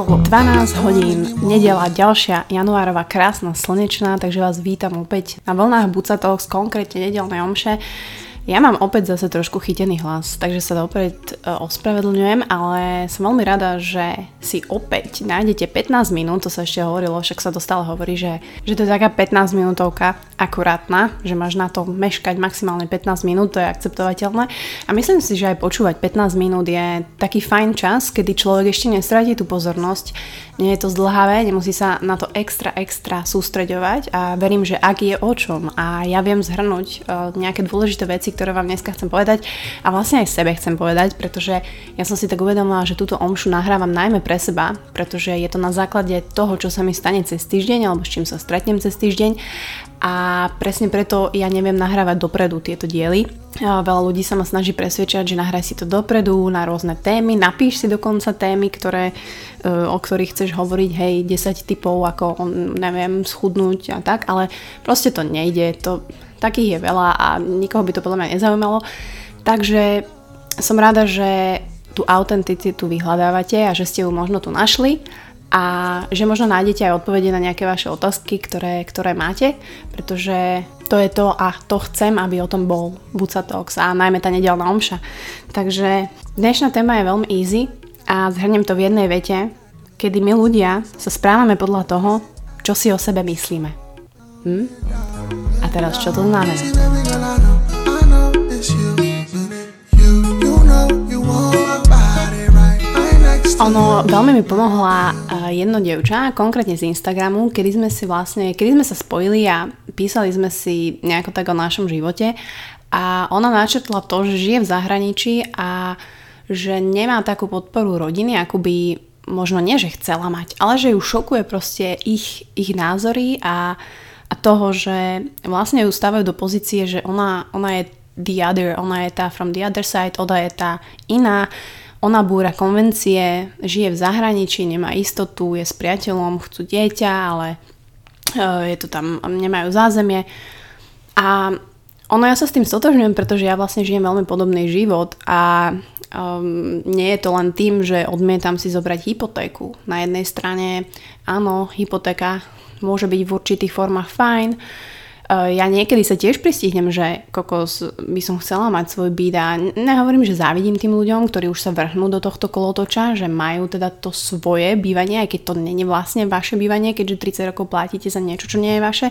Bolo 12 hodín, nedela ďalšia januárová krásna slnečná, takže vás vítam opäť na vlnách Bucatok, konkrétne nedelnej omše. Ja mám opäť zase trošku chytený hlas, takže sa opäť e, ospravedlňujem, ale som veľmi rada, že si opäť nájdete 15 minút, to sa ešte hovorilo, však sa to stále hovorí, že, že to je taká 15 minútovka akurátna, že máš na to meškať maximálne 15 minút, to je akceptovateľné. A myslím si, že aj počúvať 15 minút je taký fajn čas, kedy človek ešte nestratí tú pozornosť, nie je to zdlhavé, nemusí sa na to extra, extra sústreďovať a verím, že ak je o čom a ja viem zhrnúť uh, nejaké dôležité veci, ktoré vám dneska chcem povedať a vlastne aj sebe chcem povedať, pretože ja som si tak uvedomila, že túto omšu nahrávam najmä pre seba, pretože je to na základe toho, čo sa mi stane cez týždeň alebo s čím sa stretnem cez týždeň a presne preto ja neviem nahrávať dopredu tieto diely. Veľa ľudí sa ma snaží presvedčať, že nahraj si to dopredu na rôzne témy, napíš si dokonca témy, ktoré, e, o ktorých chceš hovoriť, hej, 10 typov, ako, neviem, schudnúť a tak, ale proste to nejde, to, takých je veľa a nikoho by to podľa mňa nezaujímalo. Takže som rada, že tú autenticitu vyhľadávate a že ste ju možno tu našli a že možno nájdete aj odpovede na nejaké vaše otázky, ktoré, ktoré máte, pretože to je to a to chcem, aby o tom bol Buca Talks a najmä tá nedelná omša. Takže dnešná téma je veľmi easy a zhrnem to v jednej vete, kedy my ľudia sa správame podľa toho, čo si o sebe myslíme. Hm? A teraz čo to znamená? Ono veľmi mi pomohla jedno dievča, konkrétne z Instagramu, kedy sme si vlastne, kedy sme sa spojili a písali sme si nejako tak o našom živote. A ona načetla to, že žije v zahraničí a že nemá takú podporu rodiny, ako by možno nie, že chcela mať, ale že ju šokuje proste ich, ich názory a, a toho, že vlastne ju stavajú do pozície, že ona, ona je the other, ona je tá from the other side, ona je tá iná, ona búra konvencie, žije v zahraničí, nemá istotu, je s priateľom, chcú dieťa, ale e, je to tam, nemajú zázemie. A ono ja sa s tým stotožňujem, pretože ja vlastne žijem veľmi podobný život a um, nie je to len tým, že odmietam si zobrať hypotéku. Na jednej strane, áno, hypotéka môže byť v určitých formách fajn, ja niekedy sa tiež pristihnem, že kokos by som chcela mať svoj byt a nehovorím, že závidím tým ľuďom, ktorí už sa vrhnú do tohto kolotoča, že majú teda to svoje bývanie, aj keď to je vlastne vaše bývanie, keďže 30 rokov platíte za niečo, čo nie je vaše.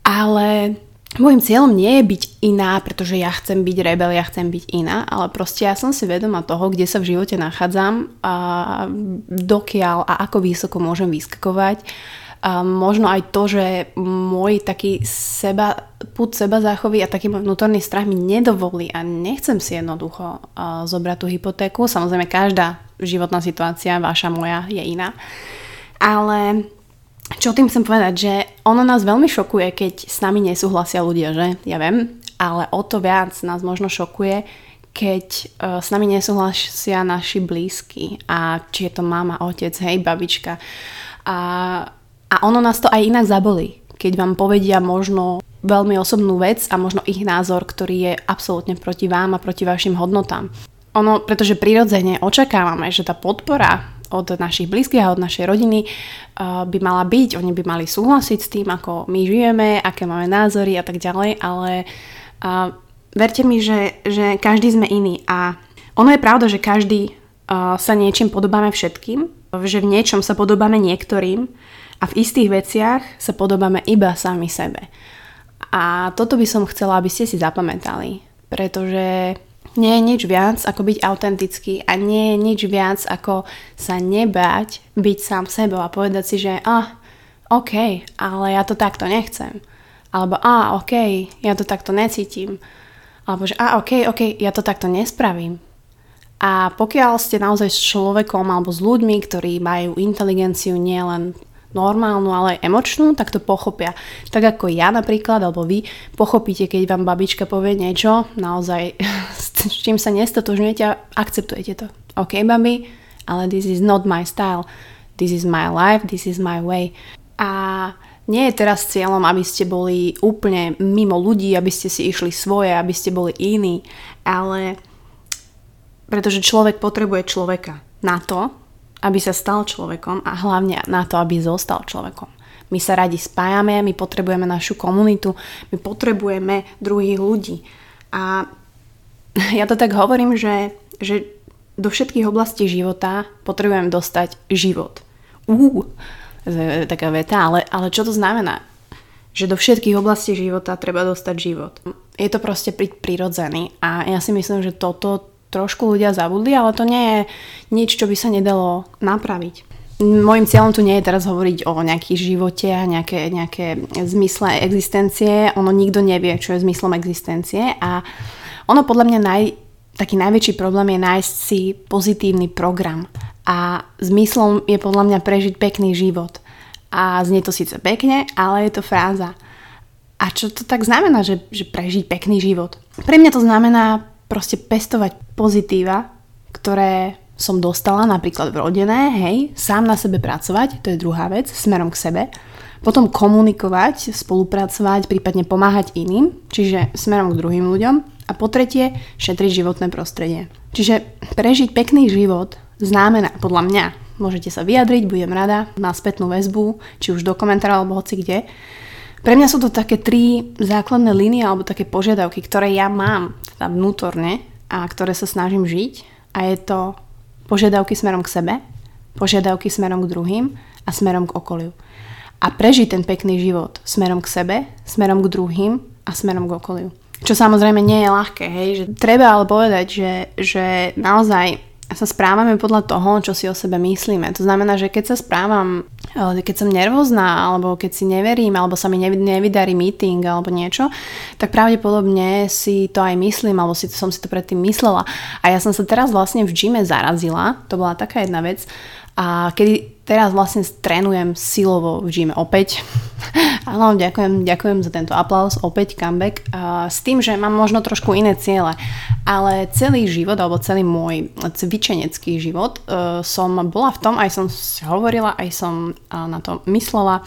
Ale Mojím cieľom nie je byť iná, pretože ja chcem byť rebel, ja chcem byť iná, ale proste ja som si vedoma toho, kde sa v živote nachádzam a dokiaľ a ako vysoko môžem vyskakovať a možno aj to, že môj taký seba, put seba záchovy a taký vnútorný strach mi nedovolí a nechcem si jednoducho zobrať tú hypotéku. Samozrejme, každá životná situácia, vaša, moja, je iná. Ale čo tým chcem povedať, že ono nás veľmi šokuje, keď s nami nesúhlasia ľudia, že? Ja viem, ale o to viac nás možno šokuje, keď uh, s nami nesúhlasia naši blízky a či je to mama, otec, hej, babička. A a ono nás to aj inak zabolí, keď vám povedia možno veľmi osobnú vec a možno ich názor, ktorý je absolútne proti vám a proti vašim hodnotám. Ono, pretože prirodzene očakávame, že tá podpora od našich blízkych a od našej rodiny uh, by mala byť, oni by mali súhlasiť s tým, ako my žijeme, aké máme názory a tak ďalej, ale uh, verte mi, že, že každý sme iný a ono je pravda, že každý uh, sa niečím podobáme všetkým, že v niečom sa podobáme niektorým, a v istých veciach sa podobáme iba sami sebe. A toto by som chcela, aby ste si zapamätali, pretože nie je nič viac ako byť autentický a nie je nič viac ako sa nebať byť sám sebou a povedať si, že ah, OK, ale ja to takto nechcem. Alebo a, ah, OK, ja to takto necítim. Alebo že a, ah, OK, OK, ja to takto nespravím. A pokiaľ ste naozaj s človekom alebo s ľuďmi, ktorí majú inteligenciu nielen normálnu, ale aj emočnú, tak to pochopia. Tak ako ja napríklad, alebo vy pochopíte, keď vám babička povie niečo, naozaj s čím sa nestotožňujete a akceptujete to. OK, babi, ale this is not my style. This is my life, this is my way. A nie je teraz cieľom, aby ste boli úplne mimo ľudí, aby ste si išli svoje, aby ste boli iní, ale pretože človek potrebuje človeka na to, aby sa stal človekom a hlavne na to, aby zostal človekom. My sa radi spájame, my potrebujeme našu komunitu, my potrebujeme druhých ľudí. A ja to tak hovorím, že, že do všetkých oblastí života potrebujem dostať život. Ú, taká veta, ale, ale čo to znamená? Že do všetkých oblastí života treba dostať život. Je to proste prirodzený a ja si myslím, že toto trošku ľudia zabudli, ale to nie je nič, čo by sa nedalo napraviť. Mojím cieľom tu nie je teraz hovoriť o nejakých živote a nejaké, nejaké zmysle existencie. Ono nikto nevie, čo je zmyslom existencie a ono podľa mňa naj, taký najväčší problém je nájsť si pozitívny program. A zmyslom je podľa mňa prežiť pekný život. A znie to síce pekne, ale je to fráza. A čo to tak znamená, že, že prežiť pekný život? Pre mňa to znamená proste pestovať pozitíva, ktoré som dostala napríklad vrodené, hej, sám na sebe pracovať, to je druhá vec, smerom k sebe. Potom komunikovať, spolupracovať, prípadne pomáhať iným, čiže smerom k druhým ľuďom. A po tretie, šetriť životné prostredie. Čiže prežiť pekný život znamená, podľa mňa, môžete sa vyjadriť, budem rada, na spätnú väzbu, či už do komentára alebo hoci kde. Pre mňa sú to také tri základné línie alebo také požiadavky, ktoré ja mám teda vnútorne a ktoré sa snažím žiť a je to požiadavky smerom k sebe, požiadavky smerom k druhým a smerom k okoliu. A prežiť ten pekný život smerom k sebe, smerom k druhým a smerom k okoliu. Čo samozrejme nie je ľahké, hej, že treba ale povedať, že, že naozaj sa správame podľa toho, čo si o sebe myslíme. To znamená, že keď sa správam, eh, keď som nervózna, alebo keď si neverím, alebo sa mi nevydarí meeting alebo niečo, tak pravdepodobne si to aj myslím, alebo si, som si to predtým myslela. A ja som sa teraz vlastne v gyme zarazila, to bola taká jedna vec, a kedy teraz vlastne trénujem silovo v gyme opäť. Áno, ďakujem, ďakujem za tento aplaus, opäť comeback. A s tým, že mám možno trošku iné ciele, ale celý život, alebo celý môj cvičenecký život uh, som bola v tom, aj som si hovorila, aj som uh, na to myslela,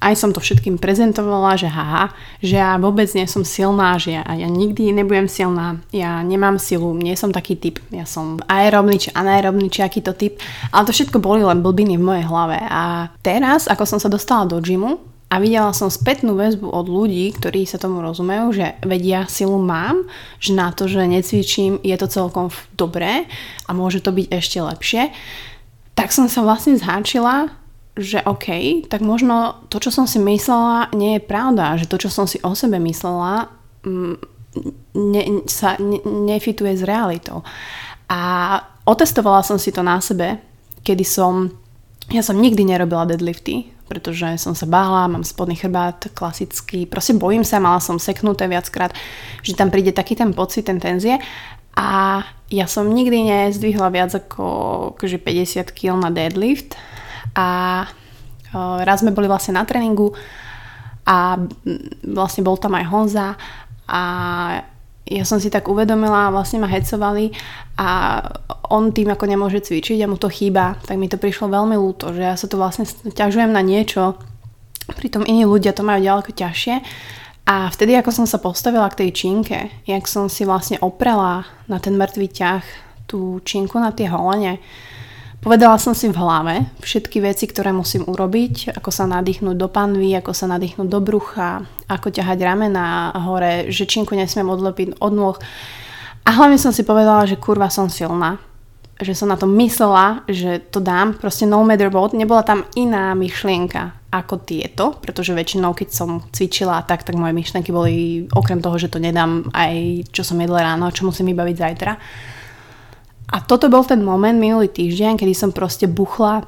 aj som to všetkým prezentovala, že haha, že ja vôbec nie som silná, že ja, ja nikdy nebudem silná, ja nemám silu, nie som taký typ, ja som aerobný či anaerobný či aký to typ, ale to všetko boli len blbiny v mojej hlave a teraz, ako som sa dostala do gymu, a videla som spätnú väzbu od ľudí, ktorí sa tomu rozumejú, že vedia silu mám, že na to, že necvičím, je to celkom dobré a môže to byť ešte lepšie. Tak som sa vlastne zháčila že OK, tak možno to, čo som si myslela, nie je pravda. Že to, čo som si o sebe myslela, mm, ne, sa ne, nefituje s realitou. A otestovala som si to na sebe, kedy som, ja som nikdy nerobila deadlifty, pretože som sa bála, mám spodný chrbát klasický, proste bojím sa, mala som seknuté viackrát, že tam príde taký ten pocit, ten tenzie a ja som nikdy nezdvihla viac ako akože 50 kg na deadlift a raz sme boli vlastne na tréningu a vlastne bol tam aj Honza a ja som si tak uvedomila, vlastne ma hecovali a on tým ako nemôže cvičiť a mu to chýba, tak mi to prišlo veľmi ľúto, že ja sa tu vlastne ťažujem na niečo, pritom iní ľudia to majú ďaleko ťažšie. A vtedy ako som sa postavila k tej činke, jak som si vlastne oprela na ten mŕtvý ťah tú činku na tie holene, Povedala som si v hlave všetky veci, ktoré musím urobiť, ako sa nadýchnúť do panvy, ako sa nadýchnúť do brucha, ako ťahať ramena hore, že činku nesmiem odlepiť od nôh. A hlavne som si povedala, že kurva som silná. Že som na to myslela, že to dám. Proste no matter what. Nebola tam iná myšlienka ako tieto, pretože väčšinou, keď som cvičila tak, tak moje myšlienky boli okrem toho, že to nedám aj čo som jedla ráno, čo musím vybaviť zajtra a toto bol ten moment minulý týždeň, kedy som proste buchla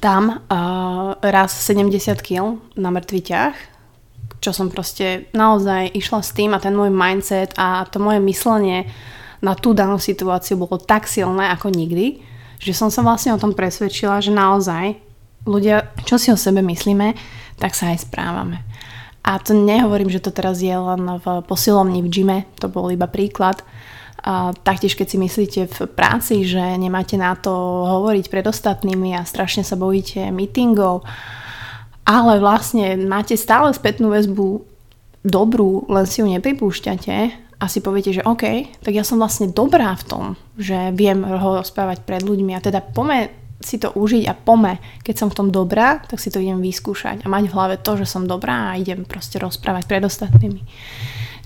tam uh, raz 70 kg na mŕtvy ťah, čo som proste naozaj išla s tým a ten môj mindset a to moje myslenie na tú danú situáciu bolo tak silné ako nikdy, že som sa vlastne o tom presvedčila, že naozaj ľudia, čo si o sebe myslíme, tak sa aj správame. A to nehovorím, že to teraz je len v posilovni v gyme, to bol iba príklad, a taktiež keď si myslíte v práci, že nemáte na to hovoriť pred ostatnými a strašne sa bojíte meetingov, ale vlastne máte stále spätnú väzbu dobrú, len si ju nepripúšťate a si poviete, že OK, tak ja som vlastne dobrá v tom, že viem ho rozprávať pred ľuďmi a teda pome si to užiť a pome, keď som v tom dobrá, tak si to idem vyskúšať a mať v hlave to, že som dobrá a idem proste rozprávať pred ostatnými.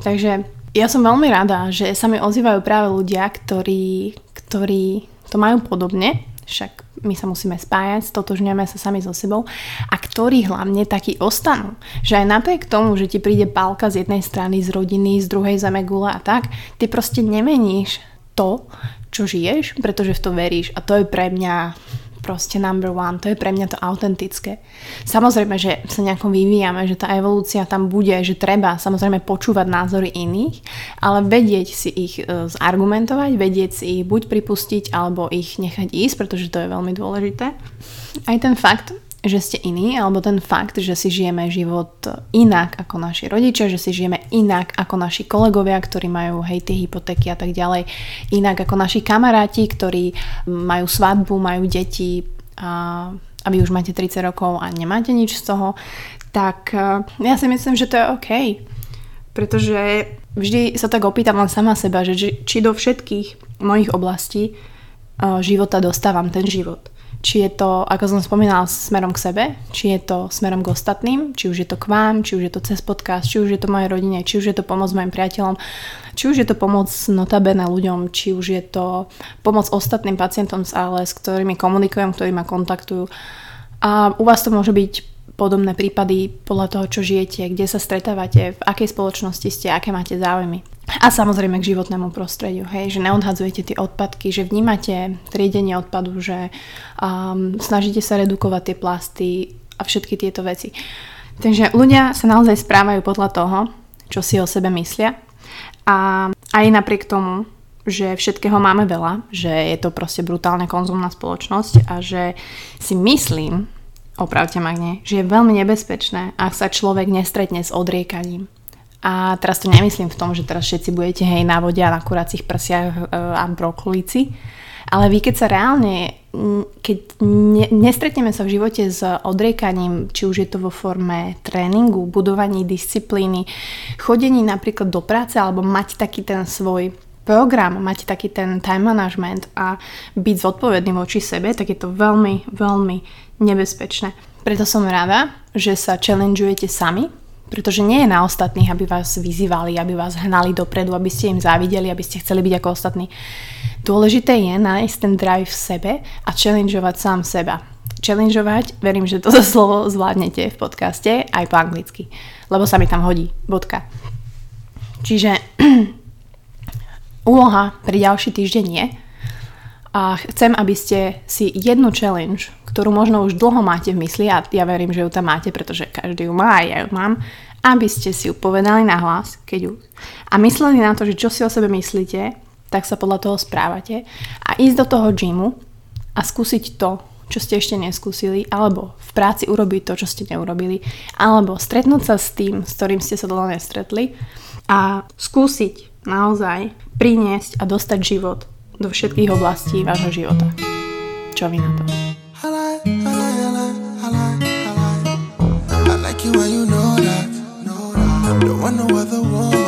Takže ja som veľmi rada, že sa mi ozývajú práve ľudia, ktorí, ktorí to majú podobne, však my sa musíme spájať, stotožňujeme sa sami so sebou a ktorí hlavne takí ostanú. Že aj napriek tomu, že ti príde pálka z jednej strany, z rodiny, z druhej zeme gula a tak, ty proste nemeníš to, čo žiješ, pretože v to veríš a to je pre mňa proste number one, to je pre mňa to autentické. Samozrejme, že sa nejako vyvíjame, že tá evolúcia tam bude, že treba samozrejme počúvať názory iných, ale vedieť si ich e, zargumentovať, vedieť si ich buď pripustiť, alebo ich nechať ísť, pretože to je veľmi dôležité. Aj ten fakt, že ste iní, alebo ten fakt, že si žijeme život inak ako naši rodičia, že si žijeme inak ako naši kolegovia, ktorí majú hej hypotéky a tak ďalej, inak ako naši kamaráti, ktorí majú svadbu, majú deti a, a vy už máte 30 rokov a nemáte nič z toho, tak e, ja si myslím, že to je OK. Pretože vždy sa tak opýtam len sama seba, že či do všetkých mojich oblastí e, života dostávam ten život či je to, ako som spomínala, smerom k sebe, či je to smerom k ostatným, či už je to k vám, či už je to cez podcast, či už je to mojej rodine, či už je to pomoc mojim priateľom, či už je to pomoc notabene ľuďom, či už je to pomoc ostatným pacientom z ALS, ktorými komunikujem, ktorí ma kontaktujú. A u vás to môže byť podobné prípady podľa toho, čo žijete, kde sa stretávate, v akej spoločnosti ste, aké máte záujmy. A samozrejme k životnému prostrediu, hej, že neodhadzujete tie odpadky, že vnímate triedenie odpadu, že um, snažíte sa redukovať tie plasty a všetky tieto veci. Takže ľudia sa naozaj správajú podľa toho, čo si o sebe myslia a aj napriek tomu, že všetkého máme veľa, že je to proste brutálne konzumná spoločnosť a že si myslím, opravte ma nie, že je veľmi nebezpečné, ak sa človek nestretne s odriekaním. A teraz to nemyslím v tom, že teraz všetci budete hej na vode a na kuracích prsiach e, a brokolici, ale vy keď sa reálne, keď ne, nestretneme sa v živote s odriekaním, či už je to vo forme tréningu, budovaní disciplíny, chodení napríklad do práce alebo mať taký ten svoj program, mať taký ten time management a byť zodpovedný voči sebe, tak je to veľmi, veľmi nebezpečné. Preto som rada, že sa challengeujete sami, pretože nie je na ostatných, aby vás vyzývali, aby vás hnali dopredu, aby ste im závideli, aby ste chceli byť ako ostatní. Dôležité je nájsť ten drive v sebe a challengeovať sám seba. Challengeovať, verím, že toto slovo zvládnete v podcaste aj po anglicky, lebo sa mi tam hodí. Bodka. Čiže úloha pre ďalší týždeň je a chcem, aby ste si jednu challenge, ktorú možno už dlho máte v mysli a ja verím, že ju tam máte, pretože každý ju má a ja ju mám, aby ste si ju povedali na hlas, keď ju a mysleli na to, že čo si o sebe myslíte, tak sa podľa toho správate. A ísť do toho gymu a skúsiť to, čo ste ešte neskúsili, alebo v práci urobiť to, čo ste neurobili, alebo stretnúť sa s tým, s ktorým ste sa dlho nestretli a skúsiť naozaj priniesť a dostať život do všetkých oblastí vášho života. Čo vy na to? Don't want no other one